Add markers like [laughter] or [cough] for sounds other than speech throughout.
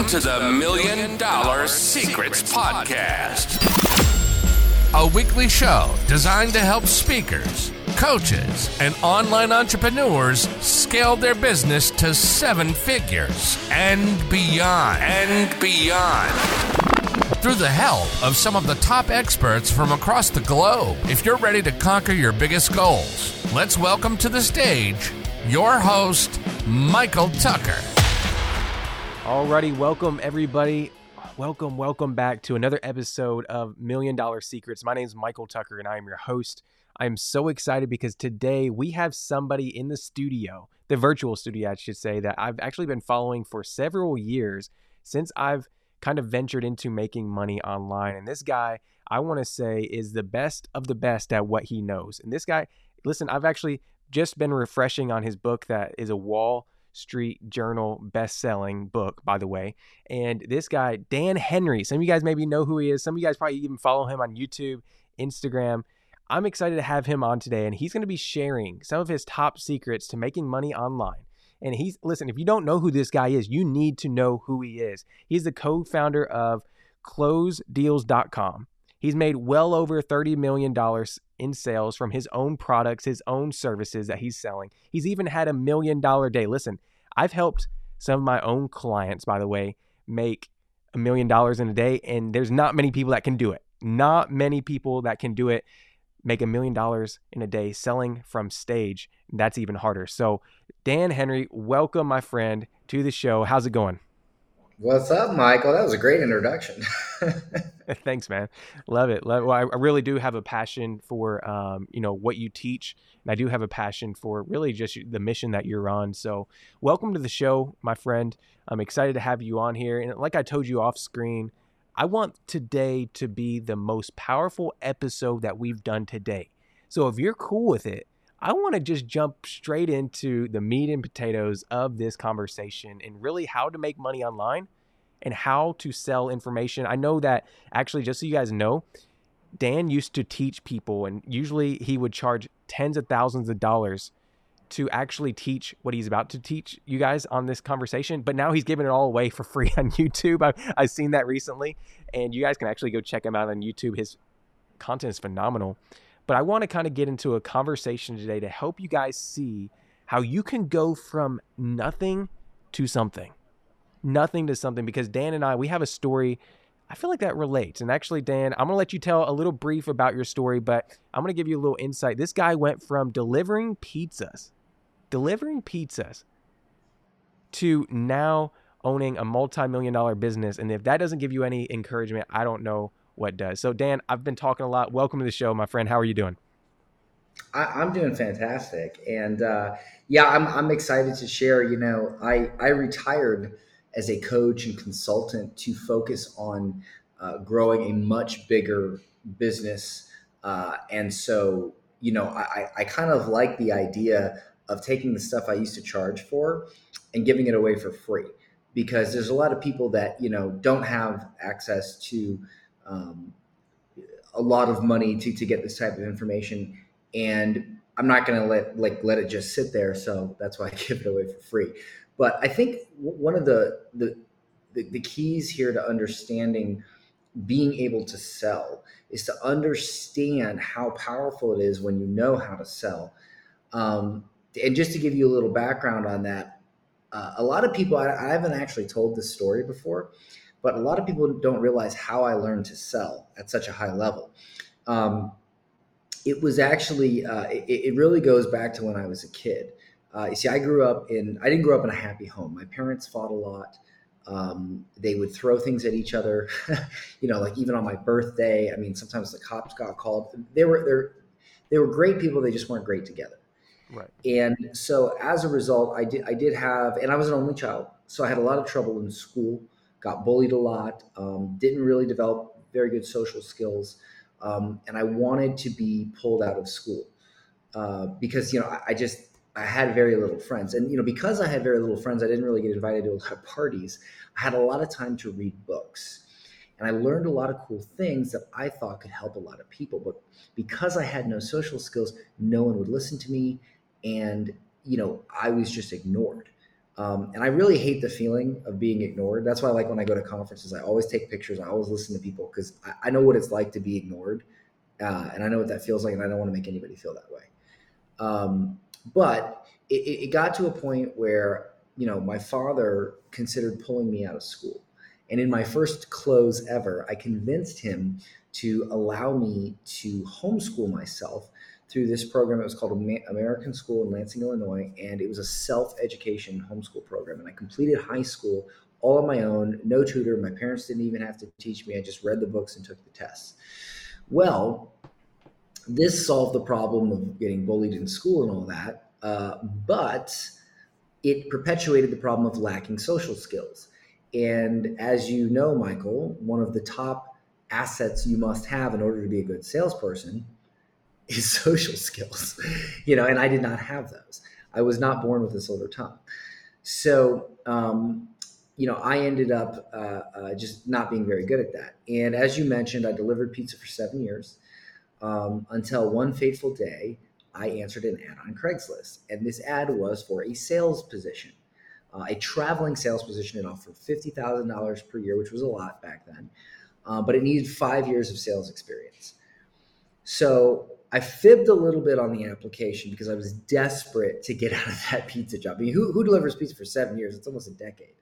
Welcome to the Million Dollar Secrets Podcast, a weekly show designed to help speakers, coaches, and online entrepreneurs scale their business to seven figures and beyond. And beyond. Through the help of some of the top experts from across the globe. If you're ready to conquer your biggest goals, let's welcome to the stage your host, Michael Tucker. Alrighty, welcome everybody. Welcome, welcome back to another episode of Million Dollar Secrets. My name is Michael Tucker and I am your host. I am so excited because today we have somebody in the studio, the virtual studio, I should say, that I've actually been following for several years since I've kind of ventured into making money online. And this guy, I want to say, is the best of the best at what he knows. And this guy, listen, I've actually just been refreshing on his book that is a wall Street Journal best-selling book, by the way. And this guy, Dan Henry, some of you guys maybe know who he is. Some of you guys probably even follow him on YouTube, Instagram. I'm excited to have him on today, and he's going to be sharing some of his top secrets to making money online. And he's listen, if you don't know who this guy is, you need to know who he is. He's the co-founder of closedeals.com. He's made well over $30 million in sales from his own products, his own services that he's selling. He's even had a million dollar day. Listen, I've helped some of my own clients, by the way, make a million dollars in a day, and there's not many people that can do it. Not many people that can do it make a million dollars in a day selling from stage. That's even harder. So, Dan Henry, welcome, my friend, to the show. How's it going? What's up, Michael? That was a great introduction. [laughs] [laughs] Thanks, man. Love it. Love, well, I really do have a passion for, um, you know, what you teach, and I do have a passion for really just the mission that you're on. So, welcome to the show, my friend. I'm excited to have you on here, and like I told you off screen, I want today to be the most powerful episode that we've done today. So, if you're cool with it, I want to just jump straight into the meat and potatoes of this conversation and really how to make money online and how to sell information. I know that actually, just so you guys know, Dan used to teach people, and usually he would charge tens of thousands of dollars to actually teach what he's about to teach you guys on this conversation. But now he's giving it all away for [laughs] free on YouTube. I've, I've seen that recently, and you guys can actually go check him out on YouTube. His content is phenomenal. But I want to kind of get into a conversation today to help you guys see how you can go from nothing to something. Nothing to something because Dan and I, we have a story. I feel like that relates. And actually, Dan, I'm going to let you tell a little brief about your story, but I'm going to give you a little insight. This guy went from delivering pizzas, delivering pizzas, to now owning a multi million dollar business. And if that doesn't give you any encouragement, I don't know what does. So, Dan, I've been talking a lot. Welcome to the show, my friend. How are you doing? I, am doing fantastic, and uh, yeah, I'm I'm excited to share. You know, I I retired as a coach and consultant to focus on uh, growing a much bigger business, uh, and so you know, I I kind of like the idea of taking the stuff I used to charge for and giving it away for free because there's a lot of people that you know don't have access to um, a lot of money to to get this type of information, and I'm not going to let like let it just sit there. So that's why I [laughs] give it away for free. But I think one of the the the, the keys here to understanding being able to sell is to understand how powerful it is when you know how to sell. Um, and just to give you a little background on that, uh, a lot of people, I, I, haven't actually told this story before, but a lot of people don't realize how I learned to sell at such a high level. Um, it was actually, uh, it, it, really goes back to when I was a kid. Uh, you see, I grew up in, I didn't grow up in a happy home. My parents fought a lot. Um, they would throw things at each other, [laughs] you know, like even on my birthday. I mean, sometimes the cops got called. They were, they're, they were great people. They just weren't great together. Right. And so as a result, I did, I did have, and I was an only child. So I had a lot of trouble in school got bullied a lot, um, didn't really develop very good social skills, um, and I wanted to be pulled out of school uh, because you know I, I, just I had very little friends, and you know because I had very little friends, I didn't really get invited to a lot of parties. I had a lot of time to read books, and I learned a lot of cool things that I thought could help a lot of people. But because I had no social skills, no one would listen to me, and you know I was just ignored. Um, and I really hate the feeling of being ignored. That's why, I like when I go to conferences, I always take pictures. I always listen to people because I, I, know what it's like to be ignored, uh, and I know what that feels like, and I don't want to make anybody feel that way. Um, but it, it got to a point where you know my father considered pulling me out of school, and in my first close ever, I convinced him to allow me to homeschool myself through this program. It was called American School in Lansing, Illinois, and it was a self education homeschool program. And I completed high school all on my own, no tutor. My parents didn't even have to teach me. I just read the books and took the tests. Well, this solved the problem of getting bullied in school and all that, uh, but it perpetuated the problem of lacking social skills. And as you know, Michael, one of the top assets you must have in order to be a good salesperson [laughs] is social skills, [laughs] you know, and I did not have those. I was not born with a silver tongue. So, um, you know, I ended up uh, uh, just not being very good at that. And as you mentioned, I delivered pizza for seven years um, until one fateful day, I answered an ad on Craigslist. And this ad was for a sales position, uh, a traveling sales position. It offered $50,000 per year, which was a lot back then, uh, but it needed five years of sales experience. So I fibbed a little bit on the application because I was desperate to get [laughs] out of that pizza job. I mean, who, who delivers pizza for seven years? It's almost a decade.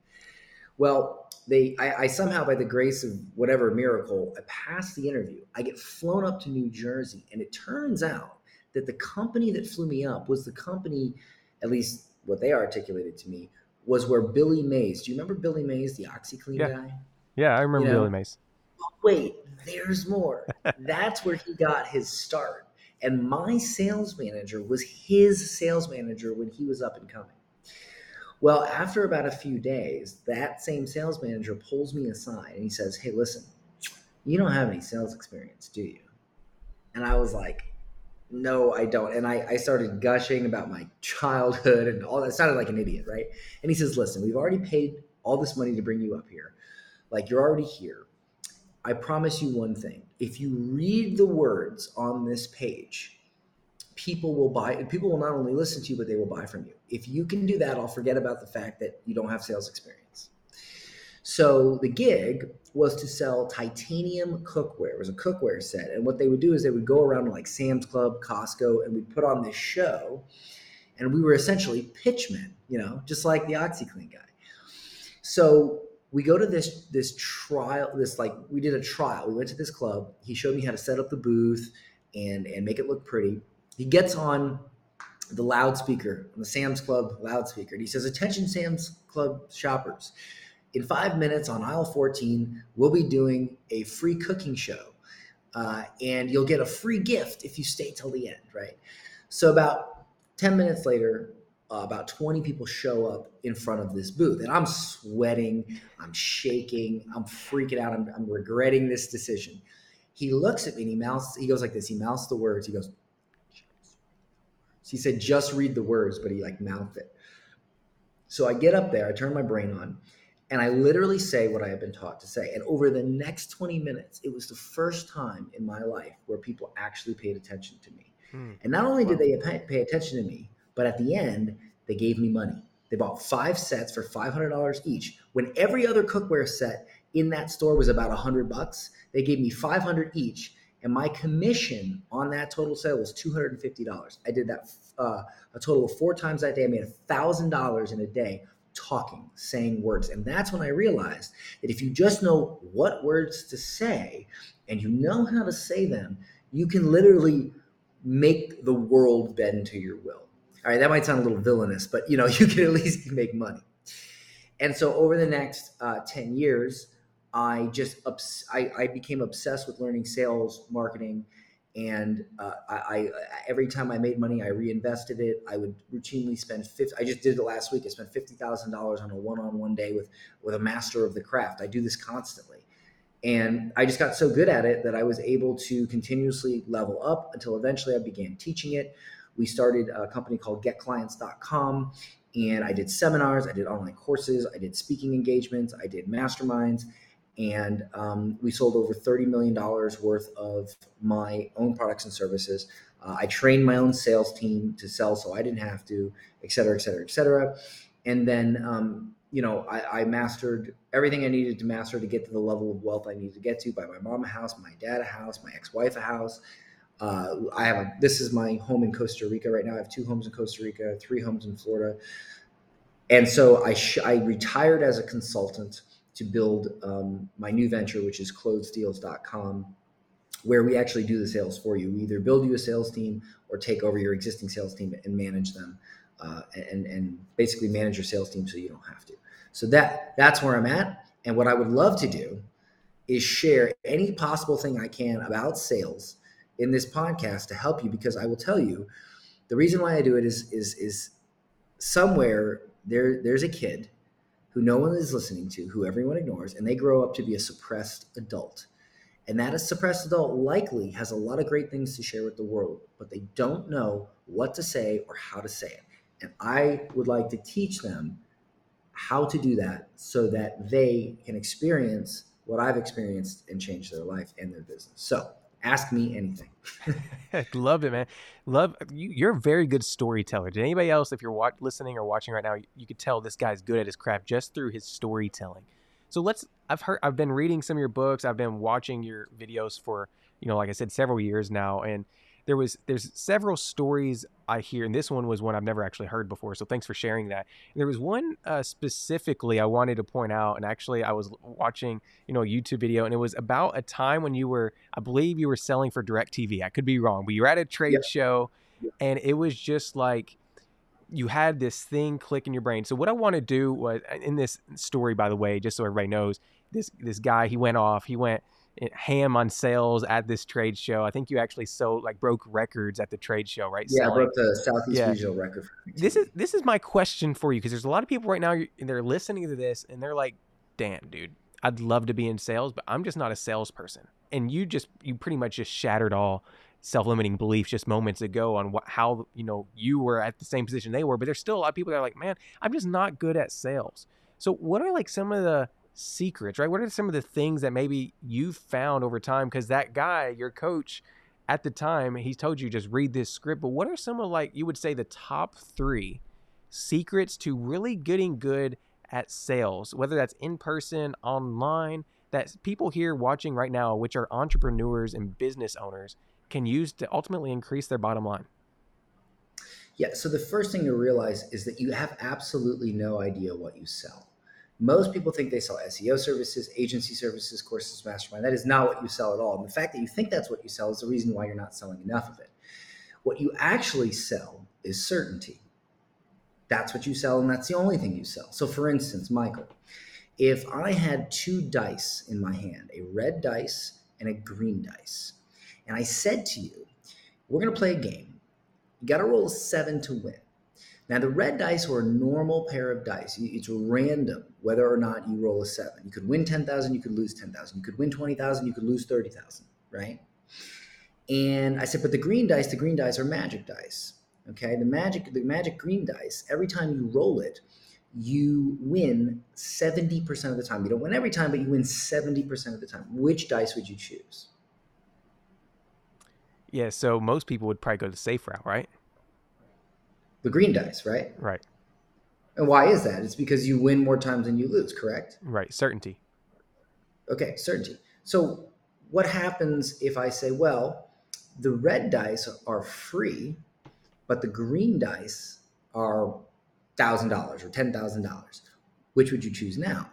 Well, they, I, I, somehow, by the grace of whatever miracle, I passed the interview. I get flown up to New Jersey, and it turns out that the company that flew me up was the company, at least what they articulated to me, was where Billy Mays. Do you remember Billy Mays, the OxiClean yeah. guy? Yeah, I remember you know, Billy Mays. Oh, wait, there's more. [laughs] That's where he got his start. And my sales manager was his sales manager when he was up and coming. Well, after about a few days, that same sales manager pulls me aside and he says, Hey, listen, you don't have any sales experience, do you? And I was like, No, I don't. And I, I started gushing about my childhood and all that. It sounded like an idiot, right? And he says, Listen, we've already paid all this money to bring you up here. Like, you're already here. I promise you one thing if you read the words on this page, people will buy and people will not only listen to you, but they will buy from you. If you can do that, I'll forget about the fact that you don't have sales experience. So the gig was to sell titanium cookware. It was a cookware set. And what they would do is they would go around to like Sam's Club, Costco, and we'd put on this show. And we were essentially pitchmen, you know, just like the OxiClean guy. So we go to this this trial this like we did a trial we went to this club he showed me how to set up the booth and and make it look pretty he gets on the loudspeaker on the sam's club loudspeaker and he says attention sam's club shoppers. In five minutes on aisle 14 we'll be doing a free cooking show uh, and you'll get a free gift if you stay till the end right? So about 10 minutes later uh, about 20 people show up in front of this booth and i'm sweating i'm shaking i'm freaking out i'm, I'm regretting this decision. He looks at me and he mouths he goes like this he mouths the words he goes he said just read the words but he like mouthed it so i get up there i turn my brain on and i literally say what i have been taught to say and over the next 20 minutes it was the first time in my life where people actually paid attention to me hmm. and not only did they pay attention to me but at the end, they gave me money. They bought five sets for $500 each. When every other cookware set in that store was about 100 bucks, they gave me 500 each. And my commission on that total sale was $250. I did that uh, a total of four times that day. I made $1,000 in a day talking, saying words. And that's when I realized that if you just know what words to say and you know how to say them, you can literally make the world bend to your will. All right, that might sound a little villainous, but you know, [laughs] you can at least make money. And so over the next uh, 10 years, I just obs- I, I, became obsessed with learning sales, marketing, and uh, I, I, every time I made money, I reinvested it. I would routinely spend 50, I just did it last week. I spent fifty thousand dollars on a one-on-one day with with a master of the craft. I do this constantly, and I just got so good at it that I was able to continuously level up until eventually I began teaching it we started a company called getclients.com and I did seminars, I did online courses, I did speaking engagements, I did masterminds, and um, we sold over $30 million worth of my own products and services. Uh, I trained my own sales team to sell so I didn't have to, et cetera, et cetera, et cetera. and then um, you know I, I, mastered everything I needed to master to get to the level of wealth I needed to get to. Buy my mom a house, my dad a house, my ex-wife a house. Uh, I have a, this is my home in Costa Rica right now. I have two homes in Costa Rica, three homes in Florida, and so I sh- I retired as a consultant to build um, my new venture, which is closedeals.com, where we actually do the sales for you. We either build you a sales team or take over your existing sales team and manage them, uh, and and basically manage your sales team so you don't have to. So that that's where I'm at. And what I would love to do is share any possible thing I can about sales in this podcast to help you because I will tell you the reason why I do it is is is somewhere there there's a kid who no one is listening to, who everyone ignores, and they grow up to be a suppressed adult. And that a suppressed adult likely has a lot of great things to share with the world, but they don't know what to say or how to say it. And I would like to teach them how to do that so that they can experience what I've experienced and change their life and their business. So ask me anything. [laughs] [laughs] Love it, man. Love you. You're a very good storyteller. Did anybody else, if you're watch, listening or watching right now, you, you could tell this guy's good at his craft just through his storytelling. So let's. I've heard. I've been reading some of your books. I've been watching your videos for you know, like I said, several years now, and there was there's several stories I hear, and this one was one I've never actually heard before. So thanks for sharing that. And there was one uh, specifically I wanted to point out, and actually I was watching you know a YouTube video, and it was about a time when you were, I believe you were selling for Directv. I could be wrong, but you were at a trade yeah. show, and it was just like you had this thing click in your brain. So what I want to do was in this story, by the way, just so everybody knows, this this guy he went off, he went Eh, ham on sales at this trade show. I think you actually sold like broke records at the trade show, right? Yeah, Selling. I broke the Southeast yeah. Regional record. This is this is my question for you because there's a lot of people right now and they're listening to this and they're like, "Damn, dude, I'd love to be in sales, but I'm just not a salesperson." And you just you pretty much just shattered all self-limiting beliefs just moments ago on what how you know you were at the same position they were, but there's still a lot of people that are like, "Man, I'm just not good at sales." So, what are like some of the secrets, right? What are some of the things that maybe you've found over time? Because that guy, your coach at the time, he told you just read this script. But what are some of like you would say the top three secrets to really getting good at sales, whether that's in person, online, that people here watching right now, which are entrepreneurs and business owners, can use to ultimately increase their bottom line? Yeah. So the first thing to realize is that you have absolutely no idea what you sell. Most people think they sell SEO services, agency services, courses, mastermind. That is not what you sell at all. And the fact that you think that's what you sell is the reason why you're not selling enough of it. What you actually sell is certainty. That's what you sell, and that's the only thing you sell. So, for instance, Michael, if I had two dice in my hand, a red dice and a green dice, and I said to you, we're going to play a game. You got to roll a seven to win. Now, the red dice are a normal pair of dice. It's random whether or not you roll a seven. You could win 10,000, you could lose 10,000. You could win 20,000, you could lose 30,000, right? And I said, but the green dice, the green dice are magic dice. Okay, the magic, the magic green dice, every time you roll it, you win 70% of the time. You don't win every time, but you win 70% of the time. Which dice would you choose? Yeah, so most people would probably go the safe route, right? The green dice, right? Right. And why is that? It's because you win more times than you lose, correct? Right. Certainty. Okay, certainty. So what happens if I say, well, the red dice are free, but the green dice are thousand dollars or ten thousand dollars? Which would you choose now?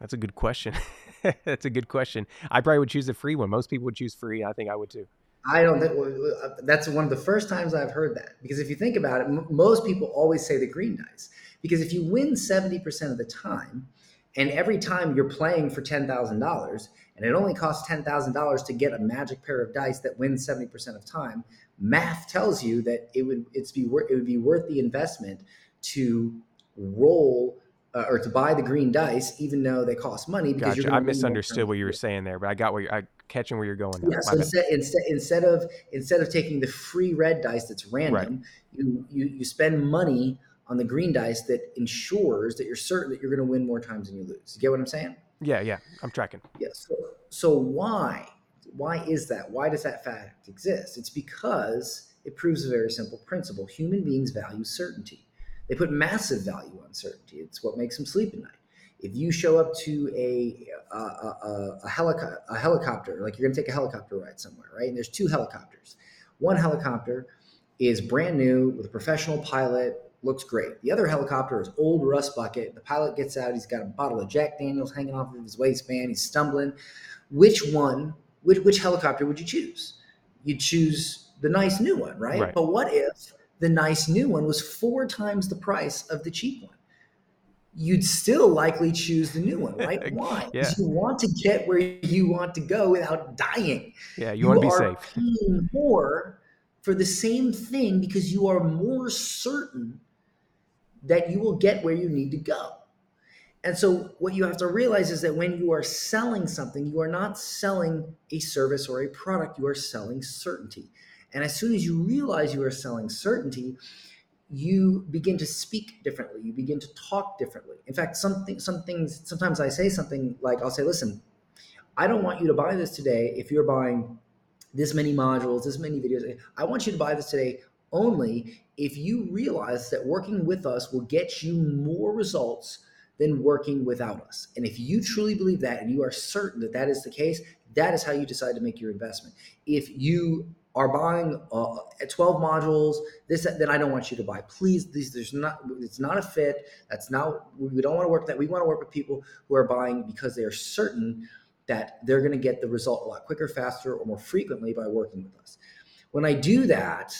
That's a good question. [laughs] That's a good question. I probably would choose the free one. Most people would choose free. I think I would too. I don't think uh, that's one of the first times I've heard that. Because if you think about it, m- most people always say the green dice. Because if you win 70% of the time and every time you're playing for $10,000 and it only costs $10,000 to get a magic pair of dice that wins 70% of time, math tells you that it would it's be worth it would be worth the investment to roll uh, or to buy the green dice, even though they cost money. Because gotcha. I misunderstood what you were saying there, but I got what you're, I catching where you're going. Now. Yeah. So instead, instead, instead of instead of taking the free red dice that's random, right. you, you you spend money on the green dice that ensures that you're certain that you're going to win more times than you lose. You get what I'm saying? Yeah. Yeah. I'm tracking. Yes. Yeah, so, so why why is that? Why does that fact exist? It's because it proves a very simple principle. Human beings value certainty They put massive value on certainty. It's what makes them sleep at night. If you show up to a a, a, a, helico- a helicopter, like you're going to take a helicopter ride somewhere, right? And there's two helicopters. One helicopter is brand new with a professional pilot, looks great. The other helicopter is old rust bucket. The pilot gets out, he's got a bottle of Jack Daniels hanging off of his waistband, he's stumbling. Which one, which, which helicopter would you choose? You'd choose the nice new one, right? right? But what if the nice new one was four times the price of the cheap one? You'd still likely choose the new one, right? [laughs] Why? yeah. Because you want to get where you want to go without dying. Yeah, you, you want to be safe. Paying more for the same thing because you are more certain that you will get where you need to go. And so, what you have to realize is that when you are selling something, you are not selling a service or a product, you are selling certainty. And as soon as you realize you are selling certainty, you begin to speak differently. You begin to talk differently. In fact, something, some things, sometimes I say something like, I'll say, listen, I don't want you to buy this today if you're buying this many modules, this many videos. I want you to buy this today only if you realize that working with us will get you more results than working without us. And if you truly believe that and you are certain that that is the case, that is how you decide to make your investment. If you are buying uh, 12 modules, this then I don't want you to buy. Please, these there's not it's not a fit. That's not we don't want to work that. We want to work with people who are buying because they are certain that they're going to get the result a lot quicker, faster, or more frequently by working with us. When I do that,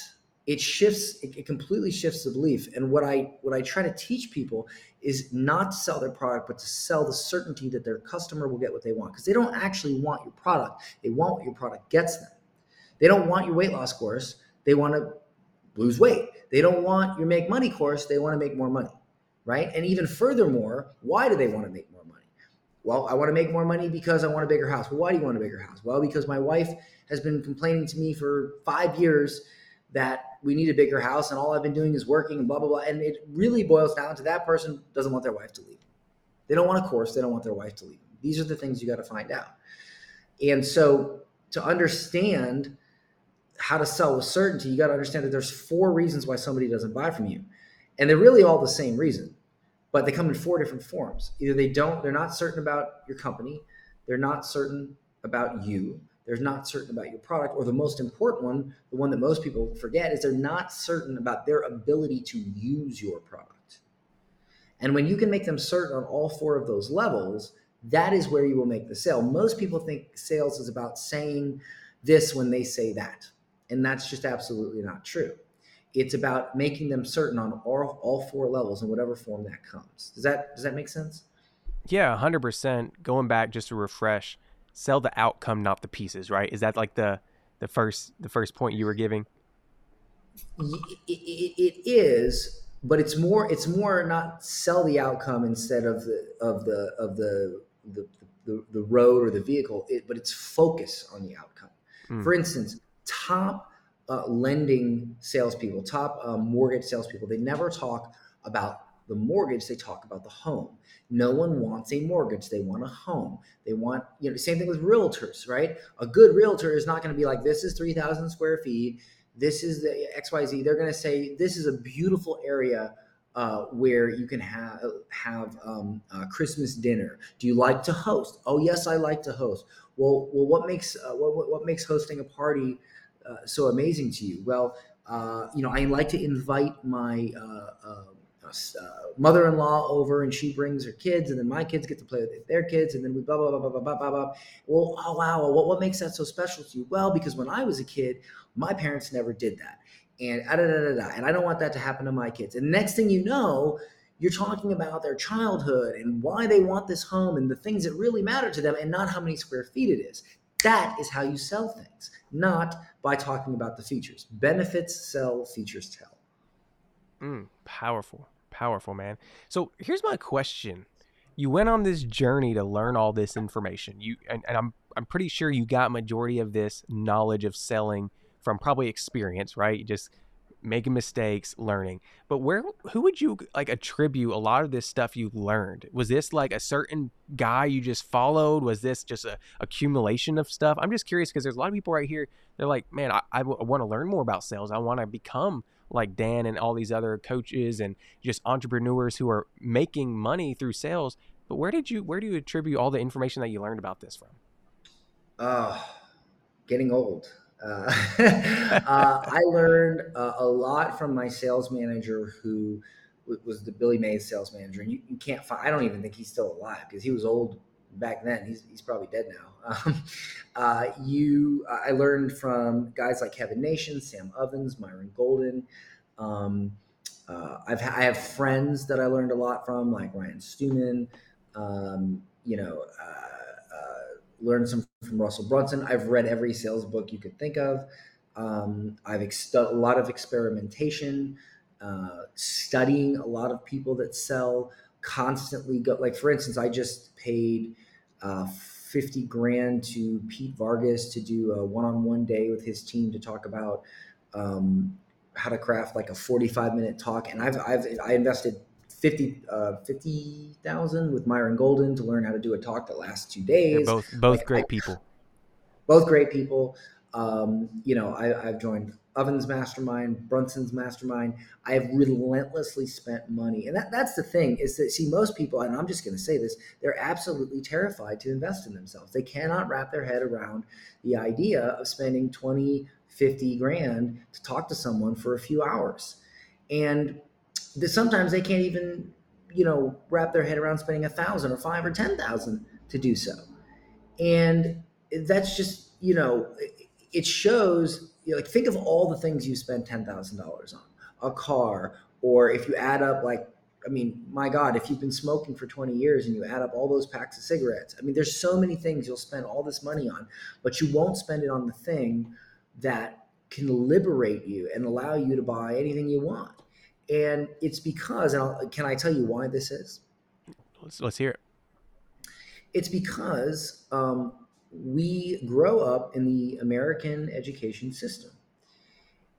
it shifts it, it, completely shifts the belief and what i what i try to teach people is not to sell their product but to sell the certainty that their customer will get what they want because they don't actually want your product they want what your product gets them they don't want your weight loss course they want to lose weight they don't want your make money course they want to make more money right and even furthermore why do they want to make more money well i want to make more money because i want a bigger house well why do you want a bigger house well because my wife has been complaining to me for five years that we need a bigger house and all I've been doing is working and blah blah blah. And it really boils down to that person doesn't want their wife to leave. They don't want a course, they don't want their wife to leave. These are the things you got to find out. And so to understand how to sell with certainty, you got to understand that there's four reasons why somebody doesn't buy from you. And they're really all the same reason, but they come in four different forms. Either they don't, they're not certain about your company, they're not certain about you, they're not certain about your product, or the most important one, the one that most people forget, is they're not certain about their ability to use your product. And when you can make them certain on all four of those levels, that is where you will make the sale. Most people think sales is about saying this when they say that. And that's just absolutely not true. It's about making them certain on all, all four levels in whatever form that comes. Does that does that make sense? Yeah, 100%. Going back just to refresh, sell the outcome, not the pieces, right? Is that like the the first the first point you were giving? It, is, but it's more it's more not sell the outcome instead of the of the of the the the, the road or the vehicle, it, but it's focus on the outcome. Mm. For instance, top uh, lending salespeople, top uh, mortgage salespeople, they never talk about the mortgage, they talk about the home. No one wants a mortgage. They want a home. They want, you know, same thing with realtors, right? A good realtor is not going to be like, this is 3,000 square feet. This is the XYZ. They're going to say, this is a beautiful area uh, where you can have have um, Christmas dinner. Do you like to host? Oh yes, I like to host. Well, well, what makes uh, what, what makes hosting a party uh, so amazing to you? Well, uh, you know, I like to invite my uh, uh, mother-in-law over, and she brings her kids, and then my kids get to play with their kids, and then we blah blah blah blah blah blah blah. Well, oh wow, what what makes that so special to you? Well, because when I was a kid, my parents never did that, and ah, da da da da, and I don't want that to happen to my kids. And next thing you know, you're talking about their childhood and why they want this home and the things that really matter to them and not how many square feet it is that is how you sell things not by talking about the features benefits sell features tell mm, powerful powerful, man. So here's my question. You went on this journey to learn all this information. You and, and I'm I'm pretty sure you got majority of this knowledge of selling from probably experience, right? Just making mistakes, learning. But where who would you like attribute a lot of this stuff you learned? Was this like a certain guy you just followed? Was this just a accumulation of stuff? I'm just curious because there's a lot of people right here. They're like, man, I, want to learn more about sales. I want to become like Dan and all these other coaches and just entrepreneurs who are making money through sales. But where did you where do you attribute all the information that you learned about this from? Oh, getting old. Uh, [laughs] uh, I learned uh, a lot from my sales manager who was the Billy Mays sales manager. And you, you can't find, I don't even think he's still alive because he was old back then. He's, he's probably dead now. [laughs] Um, uh, you, I learned from guys like Kevin Nation, Sam Ovens, Myron Golden. Um, uh, I've I have friends that I learned a lot from, like Ryan Stewman. Um, you know, learned some from Russell Brunson. I've read every sales book you could think of. Um, I've ex- a lot of experimentation, uh, studying a lot of people that sell. Constantly go like for instance, I just paid uh, 50 grand to Pete Vargas to do a one-on-one day with his team to talk about um, how to craft like a 45 minute talk. And I've, I've, I invested 50, uh, 50,000 with Myron Golden to learn how to do a talk that lasts two days. They're both, both like, great I, people. Both great people. Um, you know, I, I've joined Ovens Mastermind, Brunson's Mastermind. I have relentlessly spent money. And that, that's the thing is that, see, most people, and I'm just going to say this, they're absolutely terrified to invest in themselves. They cannot wrap their head around the idea of spending 20, 50 grand to talk to someone for a few hours. And the, sometimes they can't even, you know, wrap their head around spending a thousand or five or 10,000 to do so. And that's just, you know, it shows you know, like think of all the things you spend ten thousand dollars on a car, or if you add up like I mean, my God, if you've been smoking for 20 years and you add up all those packs of cigarettes, I mean, there's so many things you'll spend all this money on, but you won't spend it on the thing that can liberate you and allow you to buy anything you want. And it's because, and I'll, can I tell you why this is? Let's, let's hear it. It's because um, we grow up in the American education system.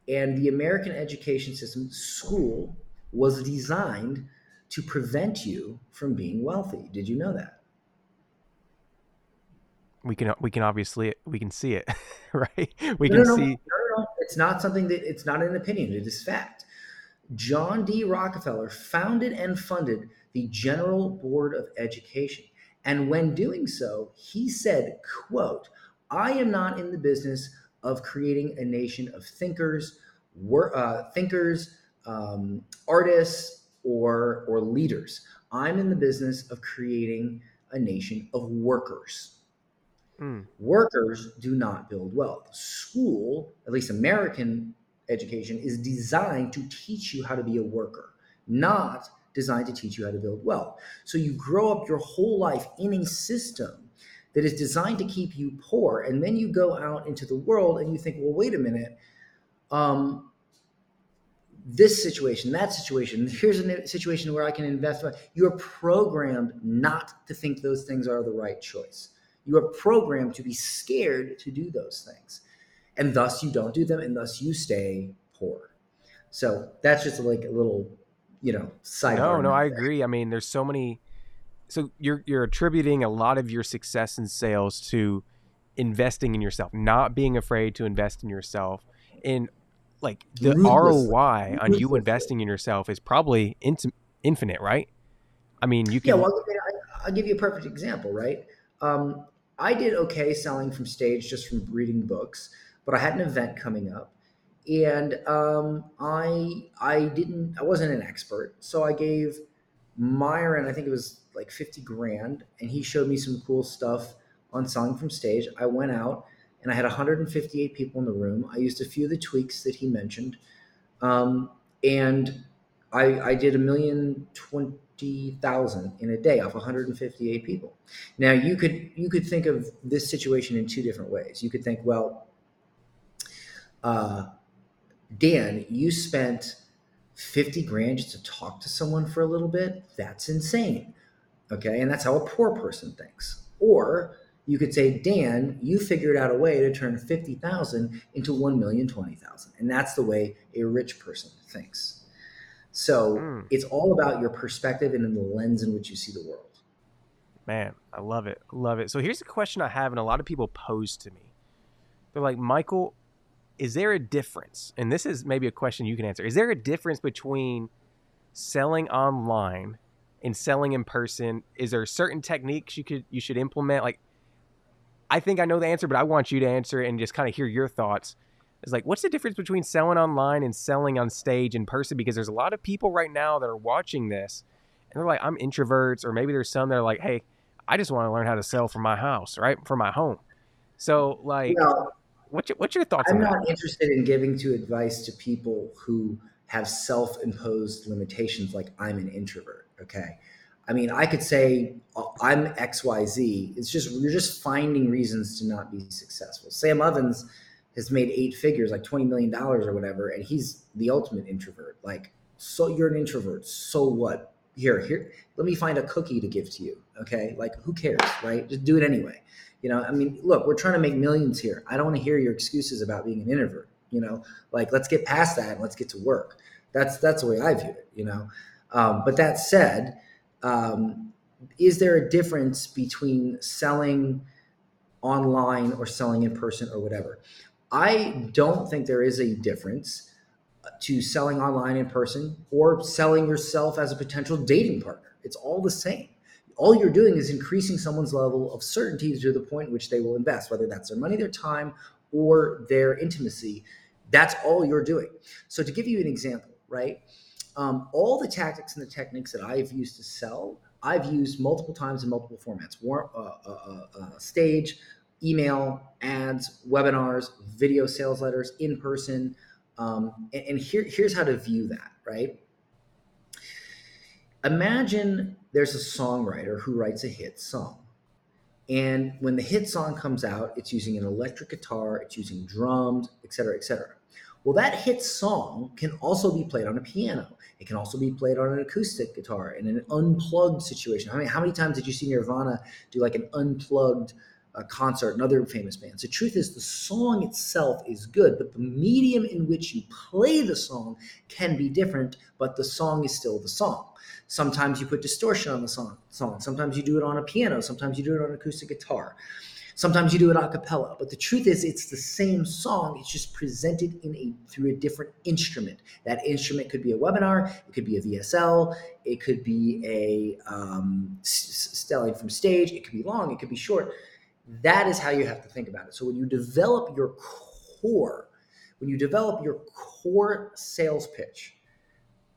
And the American education system, school, was designed to prevent you from being wealthy. Did you know that? We can we can obviously we can see it, [laughs] right? We no, can no, see. No, no, it's not something that it's not an opinion. It is fact. John D. Rockefeller founded and funded the General Board of Education. And when doing so, he said, quote, I am not in the business of creating a nation of thinkers, wor- uh, thinkers, um, artists, or, or leaders. I'm in the business of creating a nation of workers. Mm. Workers do not build wealth. School, at least American education, is designed to teach you how to be a worker, not designed to teach you how to build wealth. So you grow up your whole life in a system that is designed to keep you poor. And then you go out into the world and you think, well, wait a minute. Um, this situation, that situation, here's a situation where I can invest. You're programmed not to think those things are the right choice. You are programmed to be scared to do those things. And thus you don't do them, and thus you stay poor. So that's just like a little you know, side. No, no, I there. agree. I mean, there's so many. So you're you're attributing a lot of your success in sales to investing in yourself, not being afraid to invest in yourself. And like the Ruthless. ROI on you investing in yourself is probably infinite, right? I mean, you can. Yeah, well, I'll give you a perfect example, right? Um, I did okay selling from stage just from reading books, but I had an event coming up and um, I I didn't I wasn't an expert, so I gave Myron I think it was like fifty grand, and he showed me some cool stuff on selling from stage. I went out and I had 158 people in the room. I used a few of the tweaks that he mentioned, um, and I, I did a million twenty thousand in a day off 158 people. Now you could you could think of this situation in two different ways. You could think, well. Uh, Dan, you spent 50 grand just to talk to someone for a little bit. That's insane. Okay. And that's how a poor person thinks. Or you could say, Dan, you figured out a way to turn 50,000 into 1,020,000. And that's the way a rich person thinks. So mm. it's all about your perspective and in the lens in which you see the world. Man, I love it. Love it. So here's a question I have, and a lot of people pose to me. They're like, Michael, is there a difference? And this is maybe a question you can answer. Is there a difference between selling online and selling in person? Is there certain techniques you could you should implement? Like, I think I know the answer, but I want you to answer and just kind of hear your thoughts. It's like, what's the difference between selling online and selling on stage in person? Because there's a lot of people right now that are watching this, and they're like, I'm introverts, or maybe there's some that are like, hey, I just want to learn how to sell from my house, right, from my home. So, like, well, what's your, what's your thoughts? I'm not interested in giving to advice to people who have self-imposed limitations, like I'm an introvert. Okay, I mean, I could say uh, I'm X Y Z. It's just you're just finding reasons to not be successful. Sam Ovens has made eight figures, like twenty million dollars or whatever, and he's the ultimate introvert. Like, so you're an introvert. So what? Here, here, let me find a cookie to give to you. Okay, like who cares, right? Just do it anyway. You know, I mean, look, we're trying to make millions here. I don't want to hear your excuses about being an introvert. You know, like let's get past that and let's get to work. That's that's the way I view it. You know, um, but that said, um, is there a difference between selling online or selling in person or whatever? I don't think there is a difference to selling online in person or selling yourself as a potential dating partner. It's all the same all you're doing is increasing someone's level of certainty to the point in which they will invest, whether that's their money, their time, or their intimacy. That's all you're doing. So, to give you an example, right? Um, all the tactics and the techniques that I've used to sell, I've used multiple times in multiple formats war, uh, uh, uh, uh, stage, email, ads, webinars, video sales letters, in person. Um, and, and here, here's how to view that, right? Imagine there's a songwriter who writes a hit song. And when the hit song comes out, it's using an electric guitar, it's using drums, et cetera, et cetera. Well, that hit song can also be played on a piano. It can also be played on an acoustic guitar in an unplugged situation. I mean, how many times did you see Nirvana do like an unplugged uh, concert and other famous bands? The truth is, the song itself is good, but the medium in which you play the song can be different, but the song is still the song. Sometimes you put distortion on the song, song. Sometimes you do it on a piano. Sometimes you do it on acoustic guitar. Sometimes you do it a cappella. But the truth is, it's the same song. It's just presented in a through a different instrument. That instrument could be a webinar. It could be a VSL. It could be a um, stelling from stage. It could be long. It could be short. That is how you have to think about it. So when you develop your core, when you develop your core sales pitch,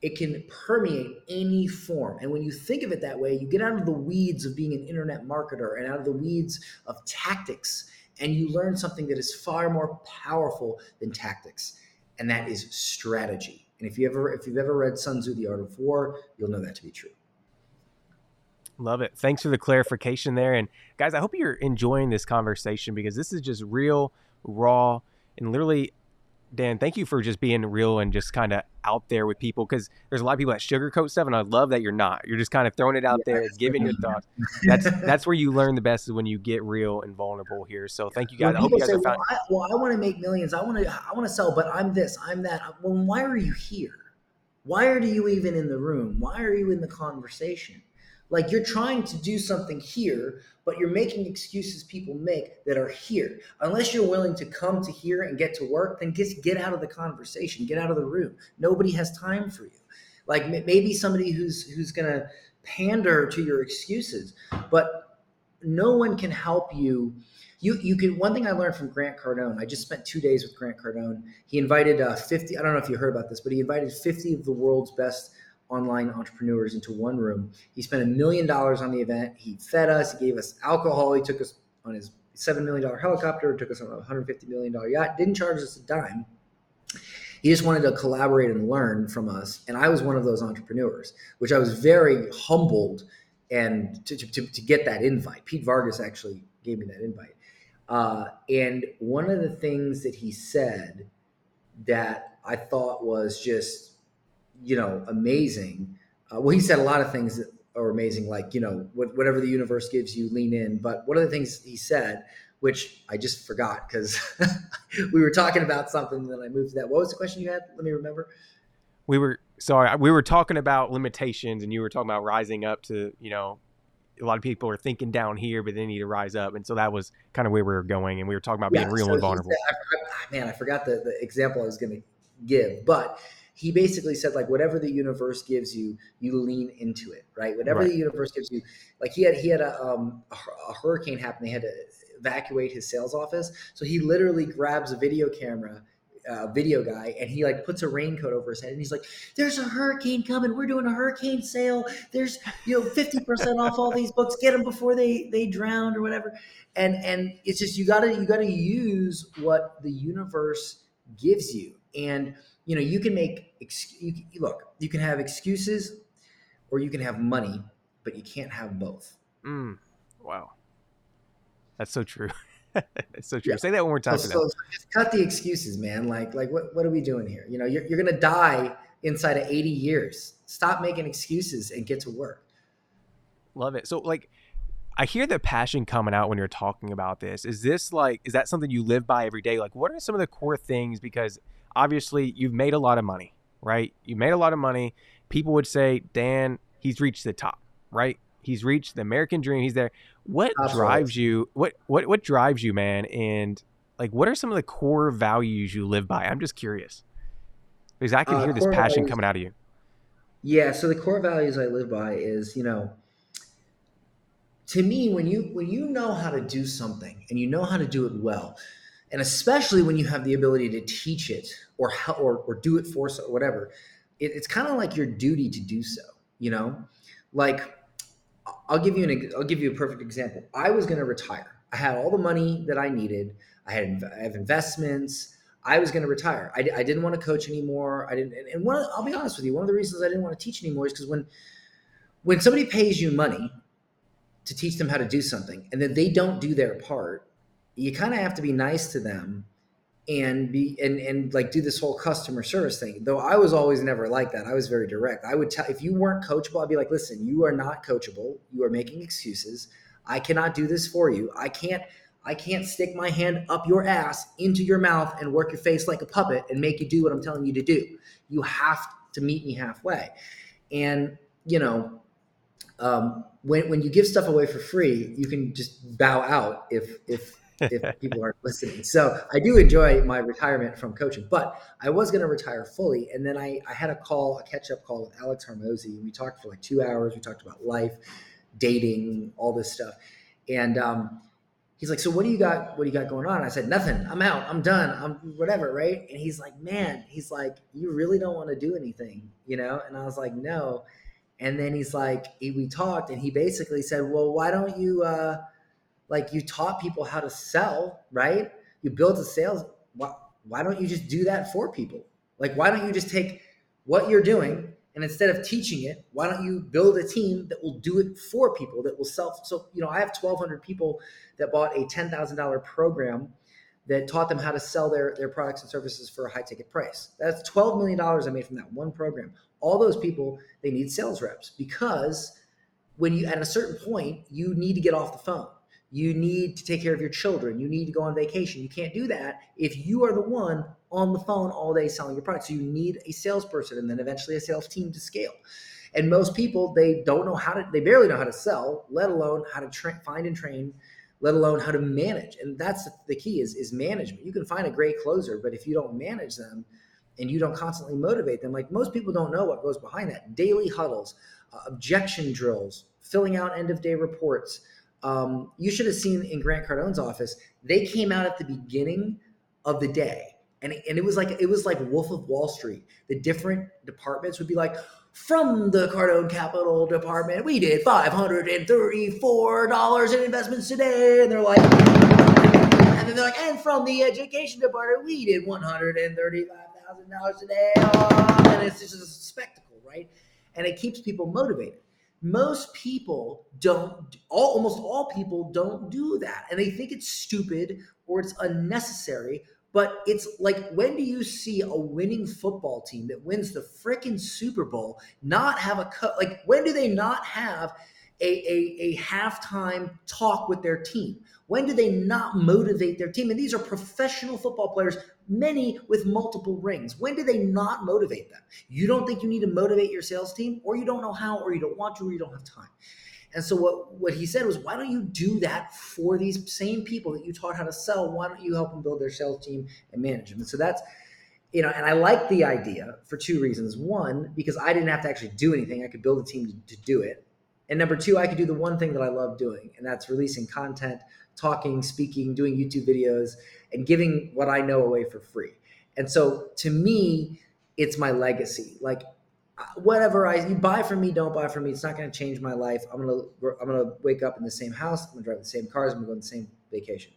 it can permeate any form. And when you think of it that way, you get out of the weeds of being an internet marketer and out of the weeds of tactics, and you learn something that is far more powerful than tactics, and that is strategy. And if you ever if you've ever read Sun Tzu, The Art of War, you'll know that to be true. Love it. Thanks for the clarification there. And guys, I hope you're enjoying this conversation because this is just real, raw, and literally Dan, thank you for just being real and just kind of out there with people because there's a lot of people that sugarcoat stuff, and I love that you're not. You're just kind of throwing it out yeah, there, giving your thoughts. That's that's where you learn the best is when you get real and vulnerable here. So thank you guys. When I hope you guys say, are found- well, I, well, I want to make millions. I want to I want to sell, but I'm this, I'm that. Well, why are you here? Why are you even in the room? Why are you in the conversation? Like you're trying to do something here, but you're making excuses people make that are here. Unless you're willing to come to here and get to work, then just get out of the conversation, get out of the room. Nobody has time for you. Like maybe somebody who's who's gonna pander to your excuses, but no one can help you. You you can. One thing I learned from Grant Cardone. I just spent two days with Grant Cardone. He invited uh, fifty. I don't know if you heard about this, but he invited fifty of the world's best online entrepreneurs into one room. He spent a million dollars on the event. He fed us, he gave us alcohol, he took us on his $7 million helicopter, took us on a $150 million yacht, didn't charge us a dime. He just wanted to collaborate and learn from us. And I was one of those entrepreneurs, which I was very humbled and to, to, to get that invite. Pete Vargas actually gave me that invite. Uh, and one of the things that he said that I thought was just you know, amazing. Uh, well, he said a lot of things that are amazing, like, you know, whatever the universe gives you, lean in. But one of the things he said, which I just forgot because [laughs] we were talking about something, and then I moved to that. What was the question you had? Let me remember. We were sorry, we were talking about limitations, and you were talking about rising up to, you know, a lot of people are thinking down here, but they need to rise up. And so that was kind of where we were going. And we were talking about being real so and vulnerable. Said, I, I, man, I forgot the, the example I was going to give, but he basically said like whatever the universe gives you you lean into it right? Whatever right. the universe gives you like he had he had a, um, a, hurricane happen. They had to evacuate his sales office. So he literally grabs a video camera uh, video guy and he like puts a raincoat over his head and he's like there's a hurricane coming. We're doing a hurricane sale. There's you know 50% off all these books. Get them before they they drown or whatever. And and it's just you gotta you gotta use what the universe gives you. And you know you can make you, look you can have excuses or you can have money but you can't have both. Mm, wow. That's so true. [laughs] That's so true. Yeah. say that one more time so, so, just cut the excuses man. Like like what, what are we doing here? You know you're, you're gonna die inside of 80 years. Stop making excuses and get to work. Love it. So like I hear the passion coming out when you're talking about this. Is this like, is that something you live by every day? Like, what are some of the core things? Because obviously you've made a lot of money, right? You made a lot of money. People would say, Dan, he's reached the top, right? He's reached the American dream. He's there. What Absolutely. drives you? What what what drives you, man? And like, what are some of the core values you live by? I'm just curious because I can uh, hear this passion values, coming out of you. Yeah. So the core values I live by is, you know, to me, when you when you know how to do something and you know how to do it well, and especially when you have the ability to teach it or or, or do it for or whatever it, it's kind of like your duty to do so you know? Like i'll give you an i'll give you a perfect example. I was going to retire. I had all the money that i needed. I had i have investments. I was going to retire. I, I didn't want to coach anymore. I didn't and one i'll be honest with you one of the reasons i didn't want to teach anymore is because when when somebody pays you money to teach them how to do something and then they don't do their part you kind of have to be nice to them and be and and like do this whole customer service thing. Though I was always never like that. I was very direct. I would tell if you weren't coachable, I'd be like, listen, you are not coachable. You are making excuses. I cannot do this for you. I can't I can't stick my hand up your ass into your mouth and work your face like a puppet and make you do what I'm telling you to do. You have to meet me halfway. And you know, um, when when you give stuff away for free, you can just bow out if if [laughs] if people aren't listening. So I do enjoy my retirement from coaching, but I was going to retire fully. And then I, I had a call, a catch up call with Alex Hormozi. We talked for like two hours. We talked about life, dating, all this stuff. And um, he's like, so what do you got? What do you got going on? I said, nothing. I'm out. I'm done. I'm whatever. Right. And he's like, man, he's like, you really don't want to do anything, you know? And I was like, no. And then he's like, he, we talked and he basically said, well, why don't you, uh, like you taught people how to sell, right? You built a sales. Why, why don't you just do that for people? Like, why don't you just take what you're doing and instead of teaching it, why don't you build a team that will do it for people that will sell? So, you know, I have 1,200 people that bought a $10,000 program that taught them how to sell their, their products and services for a high ticket price. That's $12 million I made from that one program. All those people, they need sales reps because when you, at a certain point, you need to get off the phone you need to take care of your children. You need to go on vacation. You can't do that if you are the one on the phone all day selling your product. So you need a salesperson and then eventually a sales team to scale. And most people, they don't know how to, they barely know how to sell, let alone how to tra- find and train, let alone how to manage. And that's the key is, is management. You can find a great closer, but if you don't manage them and you don't constantly motivate them, like most people don't know what goes behind that. Daily huddles, uh, objection drills, filling out end of day reports, um, you should have seen in Grant Cardone's office. They came out at the beginning of the day, and it, and it was like it was like Wolf of Wall Street. The different departments would be like, from the Cardone Capital Department, we did five hundred and thirty-four dollars in investments today, and they're like, and then they're like, and from the Education Department, we did one hundred and thirty-five thousand dollars today, oh, and it's just a spectacle, right? And it keeps people motivated. Most people don't all, almost all people don't do that. And they think it's stupid or it's unnecessary but it's like when do you see a winning football team that wins the freaking super bowl not have a cut like when do they not have a, a, a halftime talk with their team? When do they not motivate their team? And these are professional football players many with multiple rings. When do they not motivate them? You don't think you need to motivate your sales team, or you don't know how, or you don't want to, or you don't have time. And so what what he said was, why don't you do that for these same people that you taught how to sell? Why don't you help them build their sales team and manage them? And so that's you know, and I like the idea for two reasons. One, because I didn't have to actually do anything; I could build a team to, to do it. And number two, I could do the one thing that I love doing, and that's releasing content, talking, speaking, doing YouTube videos, and giving what I know away for free. And so to me, it's my legacy. Like uh, whatever I you buy from me, don't buy from me. It's not going to change my life. I'm gonna I'm gonna wake up in the same house. I'm gonna drive the same cars. I'm gonna go on the same vacation.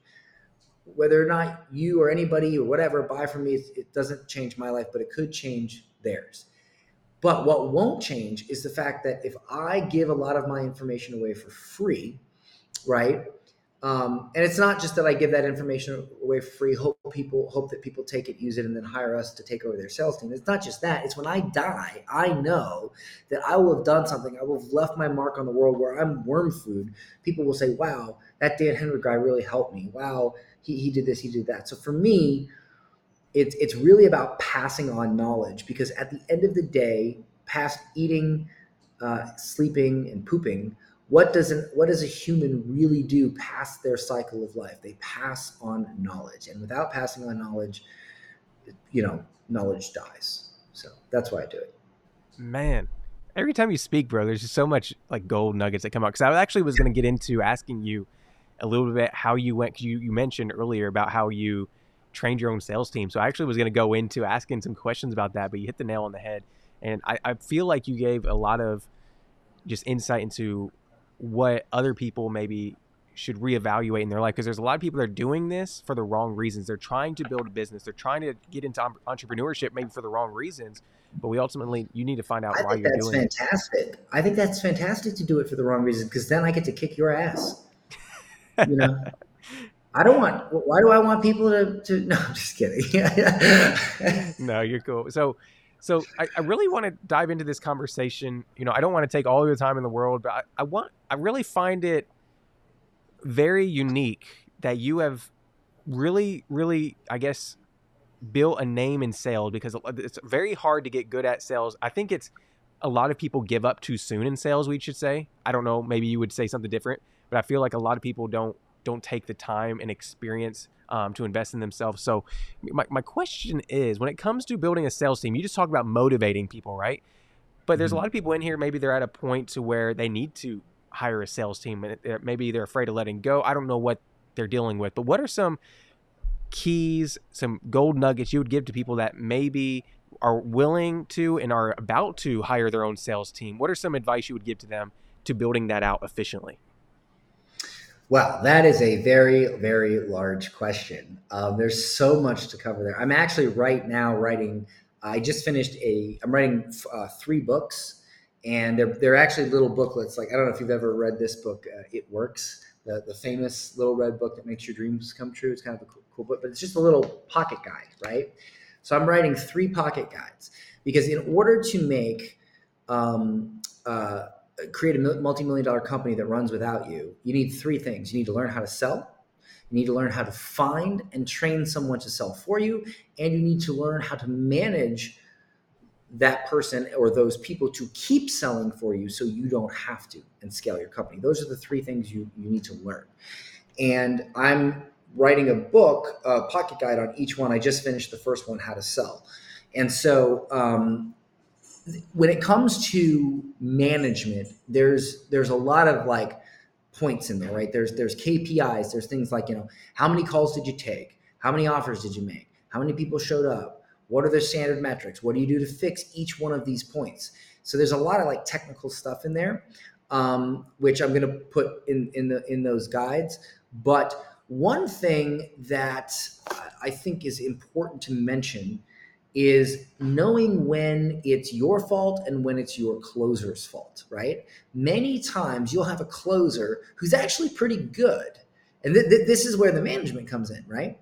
Whether or not you or anybody or whatever buy from me, it doesn't change my life, but it could change theirs. But what won't change is the fact that if I give a lot of my information away for free, right? Um, and it's not just that I give that information away free, hope people hope that people take it, use it, and then hire us to take over their sales team. It's not just that. It's when I die, I know that I will have done something. I will have left my mark on the world where I'm worm food. People will say, "Wow, that Dan Henry guy really helped me. Wow, he, he did this, he did that." So for me, it's it's really about passing on knowledge because at the end of the day, past eating, uh, sleeping, and pooping what does an, what does a human really do past their cycle of life? They pass on knowledge and without passing on knowledge you know knowledge dies. So that's why i do it. Man every time you speak bro there's just so much like gold nuggets that come out. Because i actually was going to get into asking you a little bit how you went cause you, you mentioned earlier about how you trained your own sales team. So i actually was going to go into asking some questions about that but you hit the nail on the head. And I, I feel like you gave a lot of just insight into what other people maybe should reevaluate in their life because there's a lot of people that are doing this for the wrong reasons. They're trying to build a business. They're trying to get into entrepreneurship maybe for the wrong reasons. But we ultimately you need to find out I why you're doing fantastic. it. That's fantastic. I think that's fantastic to do it for the wrong reasons because then I get to kick your ass. You know. [laughs] I don't want. Why do I want people to? to [laughs] no, I'm just kidding. [laughs] no, you're cool. So, so I, I really want to dive into this conversation. You know, I don't want to take all the time in the world, but I, I want I really find it very unique that you have really, really, I guess, built a name in sales because it's very hard to get good at sales. I think it's a lot of people give up too soon in sales. We should say. I don't know. Maybe you would say something different, but I feel like a lot of people don't don't take the time and experience um, to invest in themselves. So, my, my question is when it comes to building a sales team, you just talk about motivating people, right? But there's mm-hmm. a lot of people in here, maybe they're at a point to where they need to hire a sales team and maybe they're afraid of letting go. I don't know what they're dealing with, but what are some keys, some gold nuggets you would give to people that maybe are willing to and are about to hire their own sales team? What are some advice you would give to them to building that out efficiently? Well, that is a very, very large question. Um, there's so much to cover there. I'm actually right now writing. I just finished a. I'm writing uh, three books, and they're they're actually little booklets. Like I don't know if you've ever read this book. Uh, it works. The the famous little red book that makes your dreams come true. It's kind of a cool, cool book, but it's just a little pocket guide, right? So I'm writing three pocket guides because in order to make um, uh, create a multi-million dollar company that runs without you, you need three things. You need to learn how to sell. You need to learn how to find and train someone to sell for you. And you need to learn how to manage that person or those people to keep selling for you so you don't have to and scale your company. Those are the three things you, you need to learn. And I'm writing a book, a pocket guide on each one. I just finished the first one, How to Sell. And so um, when it comes to management, there's there's a lot of like points in there, right? There's there's KPIs, there's things like, you know, how many calls did you take? How many offers did you make? How many people showed up? What are the standard metrics? What do you do to fix each one of these points? So there's a lot of like technical stuff in there, um, which I'm going to put in in the in those guides. But one thing that I think is important to mention is knowing when it's your fault and when it's your closer's fault, right? Many times you'll have a closer who's actually pretty good. And th- th- this is where the management comes in, right?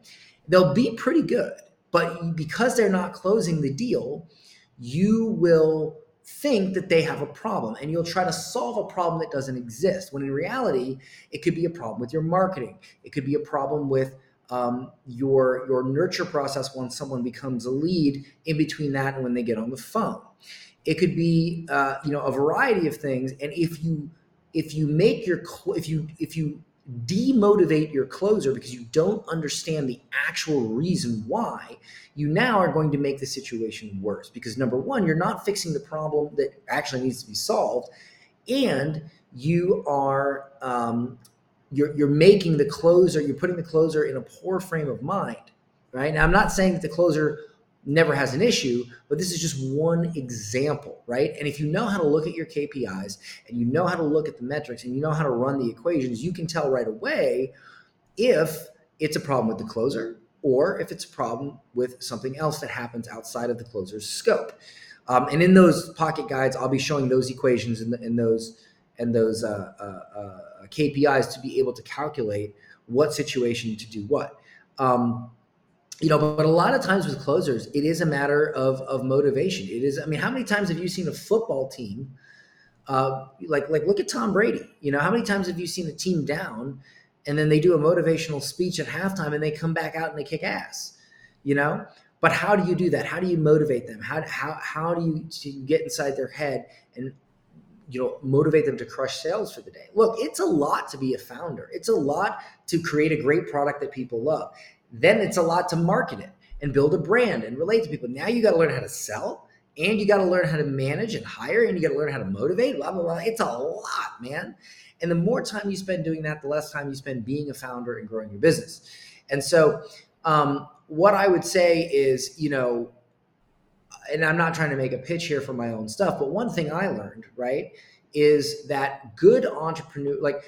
They'll be pretty good, but because they're not closing the deal, you will think that they have a problem and you'll try to solve a problem that doesn't exist when in reality it could be a problem with your marketing it could be a problem with um, your your nurture process once someone becomes a lead in between that and when they get on the phone. It could be uh, you know a variety of things. And if you if you make your if you if you demotivate your closer because you don't understand the actual reason why, you now are going to make the situation worse. Because number one, you're not fixing the problem that actually needs to be solved, and you are um, you're you're making the closer, you're putting the closer in a poor frame of mind. Right now, I'm not saying that the closer never has an issue, but this is just one example, right? And if you know how to look at your KPIs and you know how to look at the metrics and you know how to run the equations, you can tell right away if it's a problem with the closer or if it's a problem with something else that happens outside of the closer's scope. Um, and in those pocket guides, I'll be showing those equations and, those and those uh, uh, uh, KPIs to be able to calculate what situation to do what. Um, you know, but, but, a lot of times with closers, it is a matter of of motivation. It is. I mean, how many times have you seen a football team? Uh, like like look at Tom Brady. You know, how many times have you seen a team down, and then they do a motivational speech at halftime, and they come back out and they kick ass. You know, but how do you do that? How do you motivate them? How how how do you, do you get inside their head and you know motivate them to crush sales for the day look it's a lot to be a founder it's a lot to create a great product that people love then it's a lot to market it and build a brand and relate to people. Now you got to learn how to sell and you got to learn how to manage and hire and you got to learn how to motivate, blah, blah, blah. It's a lot, man. And the more time you spend doing that, the less time you spend being a founder and growing your business. And so, um, what I would say is, you know, and I'm not trying to make a pitch here for my own stuff, but one thing I learned, right, is that good entrepreneur, like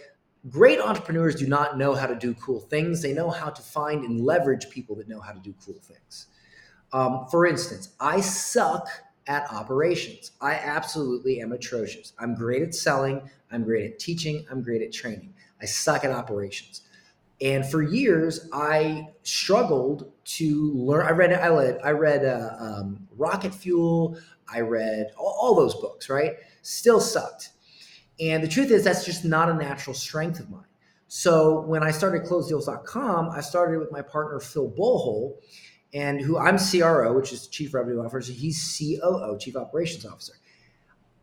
great entrepreneurs do not know how to do cool things. They know how to find and leverage people that know how to do cool things. Um, for instance, I suck at operations. I absolutely am atrocious. I'm great at selling. I'm great at teaching. I'm great at training. I suck at operations. And for years, I struggled to learn. I read, I read, I read uh, um, Rocket Fuel. I read all, all those books. Right, still sucked. And the truth is, that's just not a natural strength of mine. So when I started closedeals.com, I started with my partner, Phil Bullhole, and who I'm CRO, which is Chief Revenue Officer. He's COO, Chief Operations Officer.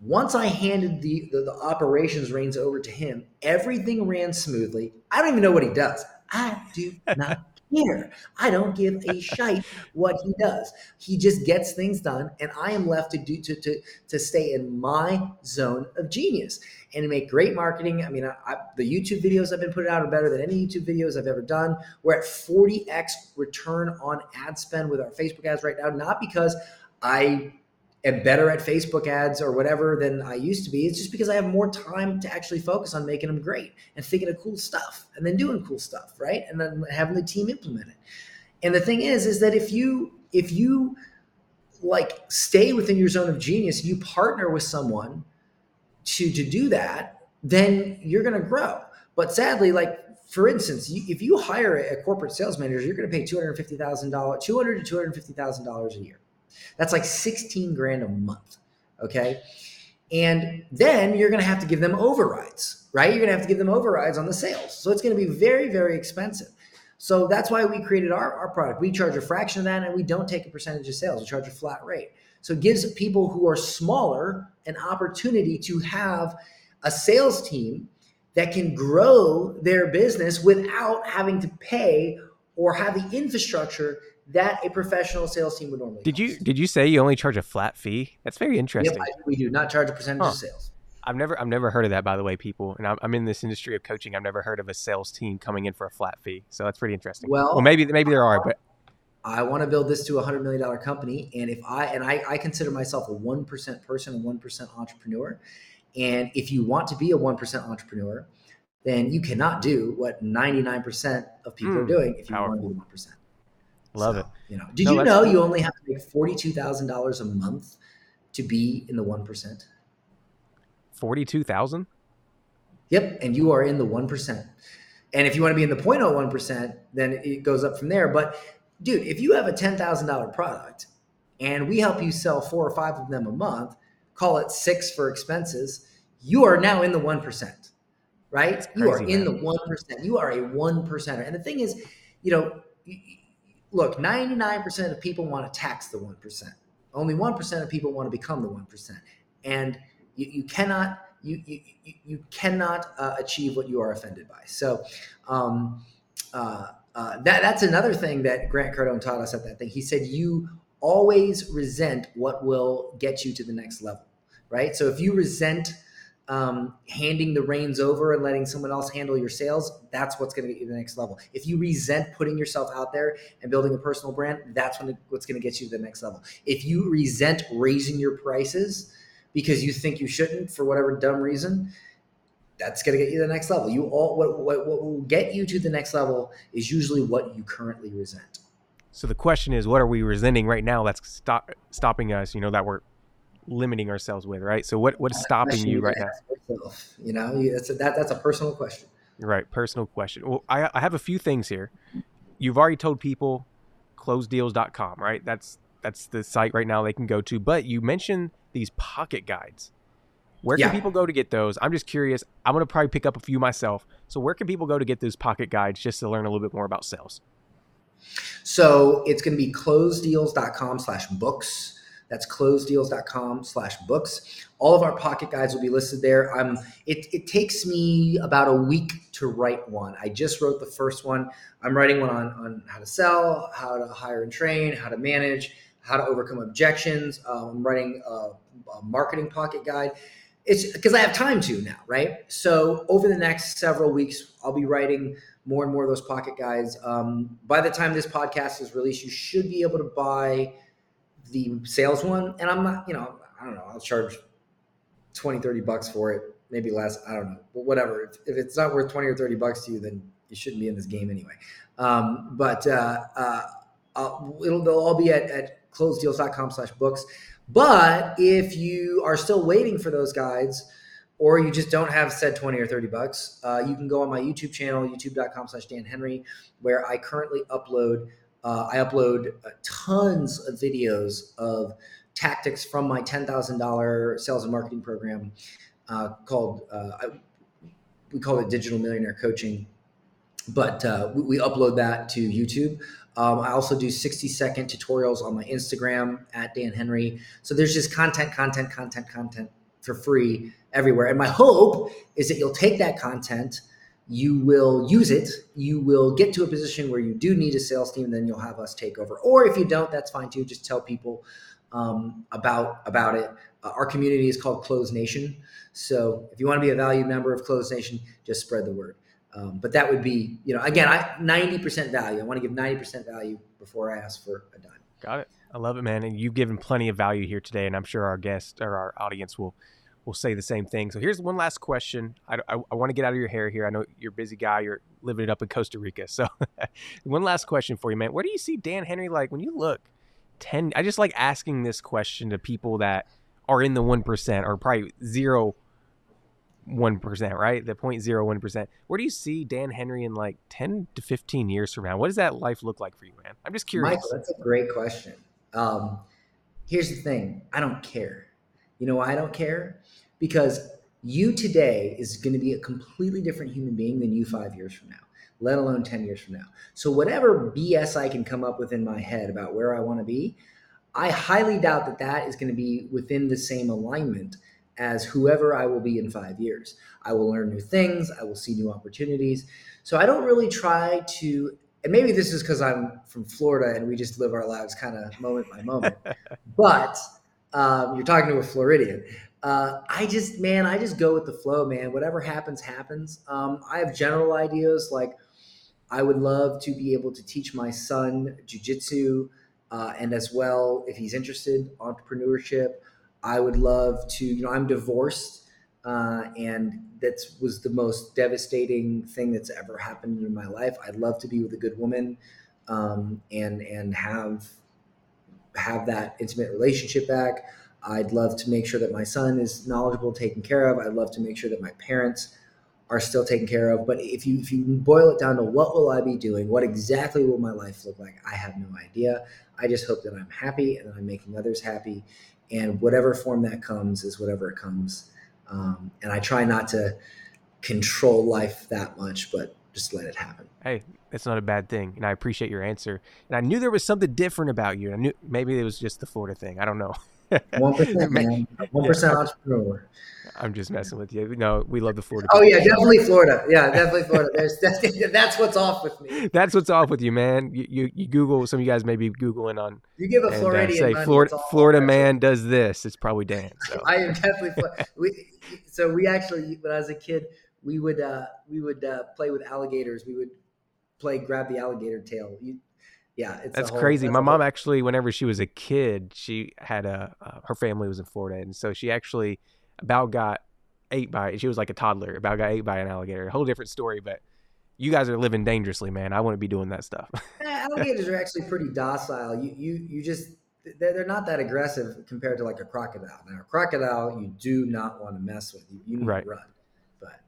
Once I handed the, the, the operations reins over to him, everything ran smoothly. I don't even know what he does. I do not [laughs] care. I don't give a shite what he does. He just gets things done, and I am left to do to to to stay in my zone of genius and to make great marketing. I mean, I, I, the YouTube videos I've been putting out are better than any YouTube videos I've ever done. We're at 40x return on ad spend with our Facebook ads right now, not because I am better at Facebook ads or whatever than I used to be. It's just because I have more time to actually focus on making them great and thinking of cool stuff and then doing cool stuff, right? And then having the team implement it. And the thing is, is that if you if you like stay within your zone of genius, you partner with someone to to do that, then you're going to grow. But sadly, like for instance, you, if you hire a, corporate sales manager, you're going to pay two hundred fifty thousand dollars, two hundred to two hundred fifty thousand dollars a year. That's like 16 grand a month. Okay. And then you're going to have to give them overrides, right? You're going to have to give them overrides on the sales. So it's going to be very, very expensive. So that's why we created our, our product. We charge a fraction of that and we don't take a percentage of sales. We charge a flat rate. So it gives people who are smaller an opportunity to have a sales team that can grow their business without having to pay or have the infrastructure that a professional sales team would normally. Did you did you say you only charge a flat fee? That's very interesting. Yep, we do not charge a percentage huh. of sales. I've never I've never heard of that by the way, people. And I'm, I'm, in this industry of coaching. I've never heard of a sales team coming in for a flat fee. So that's pretty interesting. Well, well maybe maybe there are, but I want to build this to a hundred million dollar company. And if I and I, I consider myself a one percent person, a one percent entrepreneur. And if you want to be a one percent entrepreneur, then you cannot do what 99% of people mm, are doing if you powerful. want to be 1%. Love so, it. You know, did no, you know you only have to make forty-two thousand dollars a month to be in the one percent? Forty-two thousand. Yep, and you are in the one percent. And if you want to be in the 0.01 percent, then it goes up from there. But dude, if you have a ten thousand dollar product and we help you sell four or five of them a month, call it six for expenses, you are now in the one percent, right? Crazy, you are in man. the one percent. You are a one percenter. And the thing is, you know look, 99% of people want to tax the 1%. Only 1% of people want to become the 1%. And you, you cannot you you, you cannot uh, achieve what you are offended by. So. Um, uh, uh, that that's another thing that Grant Cardone taught us at that thing. He said you always resent what will get you to the next level, right? So if you resent um, handing the reins over and letting someone else handle your sales, that's what's going to get you to the next level. If you resent putting yourself out there and building a personal brand, that's when it, what's going to get you to the next level. If you resent raising your prices because you think you shouldn't for whatever dumb reason, that's going to get you to the next level. You all what, what what will get you to the next level is usually what you currently resent. So the question is, what are we resenting right now that's stop, stopping us? You know that we're limiting ourselves with, right? So what what is stopping you right now? Yourself, you know, that's a, that that's a personal question. Right, personal question. Well, I I have a few things here. You've already told people closedeals.com, right? That's that's the site right now they can go to. But you mentioned these pocket guides. Where can yeah. people go to get those? I'm just curious. I'm going to probably pick up a few myself. So where can people go to get those pocket guides just to learn a little bit more about sales? So it's going to be closedeals.com slash books. That's closedeals.com slash books. All of our pocket guides will be listed there. Um, it, it takes me about a week to write one. I just wrote the first one. I'm writing one on, on how to sell, how to hire and train, how to manage, how to overcome objections. Um, I'm writing a, a marketing pocket guide it's because I have time to now, right? So over the next several weeks, I'll be writing more and more of those pocket guides. Um, by the time this podcast is released, you should be able to buy the sales one. And I'm not, you know, I don't know, I'll charge 20, 30 bucks for it, maybe less. I don't know, but whatever. If, if it's not worth 20 or 30 bucks to you, then you shouldn't be in this game anyway. Um, but uh, uh, it'll, they'll all be at, at closedeals.com slash books. But if you are still waiting for those guides, or you just don't have said 20 or 30 bucks, uh, you can go on my YouTube channel, youtube.com slash Dan Henry, where I currently upload, uh, I upload uh, tons of videos of tactics from my $10,000 sales and marketing program uh, called, uh, we call it Digital Millionaire Coaching. But uh, we, we upload that to YouTube. Um, I also do 60 second tutorials on my Instagram at Dan Henry. So there's just content, content, content, content for free everywhere. And my hope is that you'll take that content, you will use it, you will get to a position where you do need a sales team, and then you'll have us take over. Or if you don't, that's fine too. Just tell people um, about about it. Uh, our community is called Close Nation. So if you want to be a valued member of Close Nation, just spread the word. Um, but that would be, you know, again, I 90% value. I want to give 90% value before I ask for a dime. Got it. I love it, man. And you've given plenty of value here today, and I'm sure our guests or our audience will will say the same thing. So here's one last question. I, I, I want to get out of your hair here. I know you're a busy guy. You're living it up in Costa Rica. So [laughs] one last question for you, man. Where do you see Dan Henry like when you look 10? I just like asking this question to people that are in the 1% or probably zero one percent, right? The 0.01 percent. Where do you see Dan Henry in like ten to fifteen years from now? What does that life look like for you, man? I'm just curious. Michael, that's a great question. Um, here's the thing: I don't care. You know why I don't care? Because you today is going to be a completely different human being than you five years from now, let alone ten years from now. So whatever BS I can come up with in my head about where I want to be, I highly doubt that that is going to be within the same alignment as whoever I will be in five years. I will learn new things, I will see new opportunities. So I don't really try to, and maybe this is because I'm from Florida and we just live our lives kind of moment by moment, [laughs] but um, you're talking to a Floridian. Uh, I just, man, I just go with the flow, man. Whatever happens, happens. Um, I have general ideas like I would love to be able to teach my son jujitsu, uh, and as well, if he's interested, entrepreneurship. I would love to, you know, I'm divorced, uh, and that was the most devastating thing that's ever happened in my life. I'd love to be with a good woman, um, and and have have that intimate relationship back. I'd love to make sure that my son is knowledgeable, taken care of. I'd love to make sure that my parents are still taken care of. But if you if you boil it down to what will I be doing, what exactly will my life look like, I have no idea. I just hope that I'm happy and I'm making others happy, and whatever form that comes is whatever it comes. Um, and I try not to control life that much, but just let it happen. Hey, that's not a bad thing, and I appreciate your answer. And I knew there was something different about you. I knew maybe it was just the Florida thing. I don't know. One percent, [laughs] man. One percent entrepreneur. I'm just messing with you. No, we love the Florida. Oh yeah, definitely Florida. Yeah, definitely Florida. There's [laughs] that's, that's what's off with me. [laughs] That's what's off with you, man. You, you, you Google. Some of you guys may be googling on. You give a and, uh, Floridian say Florida Florida man does this. It's probably Dan. So I am definitely. We, so we actually, when I was a kid, we would uh, we would uh, play with alligators. We would play grab the alligator tail. You, yeah, it's that's whole- crazy. that's My mom actually, whenever she was a kid, she had a uh, her family was in Florida, and so she actually about got ate by. She was like a toddler, about got ate by an alligator. A whole different story, but. You guys are living dangerously, man. I wouldn't be doing that stuff. [laughs] Eh, alligators are actually pretty docile. You you you just they're, they're not that aggressive compared to like a crocodile. Now, a crocodile you do not want to mess with. You, you need Right. to run.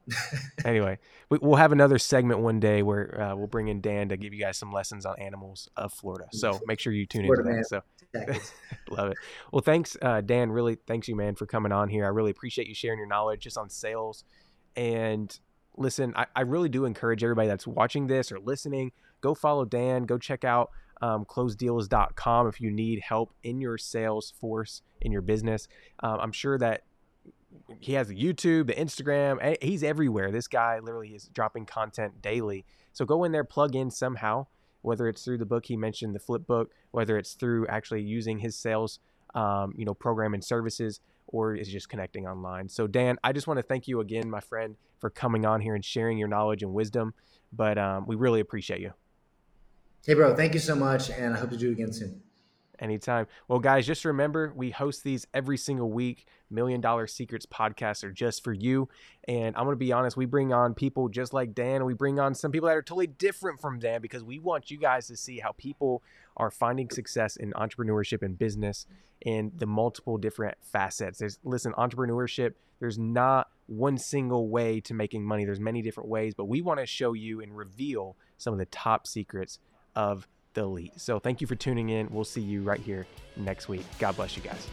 But [laughs] anyway, we, we'll have another segment one day where uh, we'll bring in Dan to give you guys some lessons on animals of Florida. So make sure you tune into man. that. So [laughs] love it. Well, thanks, uh, Dan. Really, thanks you, man, for coming on here. I really appreciate you sharing your knowledge just on sales. And listen, I, I really do encourage everybody that's watching this or listening, go follow Dan. Go check out um, closedeals.com if you need help in your sales force in your business. Um, I'm sure that he has the YouTube, the Instagram. eh, He's everywhere. This guy literally is dropping content daily. So go in there, plug in somehow, whether it's through the book he mentioned, the flip book, whether it's through actually using his sales, um, you know, program and services, or is just connecting online. So Dan, I just want to thank you again, my friend, for coming on here and sharing your knowledge and wisdom. But um, we really appreciate you. hey, bro, thank you so much, and I hope to do it again soon. Anytime. Well, guys, just remember we host these every single week. Million Dollar Secrets podcasts are just for you. And I'm going to be honest, we bring on people just like Dan. We bring on some people that are totally different from Dan because we want you guys to see how people are finding success in entrepreneurship and business in the multiple different facets. There's, listen, entrepreneurship, there's not one single way to making money. There's many different ways, but we want to show you and reveal some of the top secrets of the elite. So thank you for tuning in. We'll see you right here next week. God bless you guys.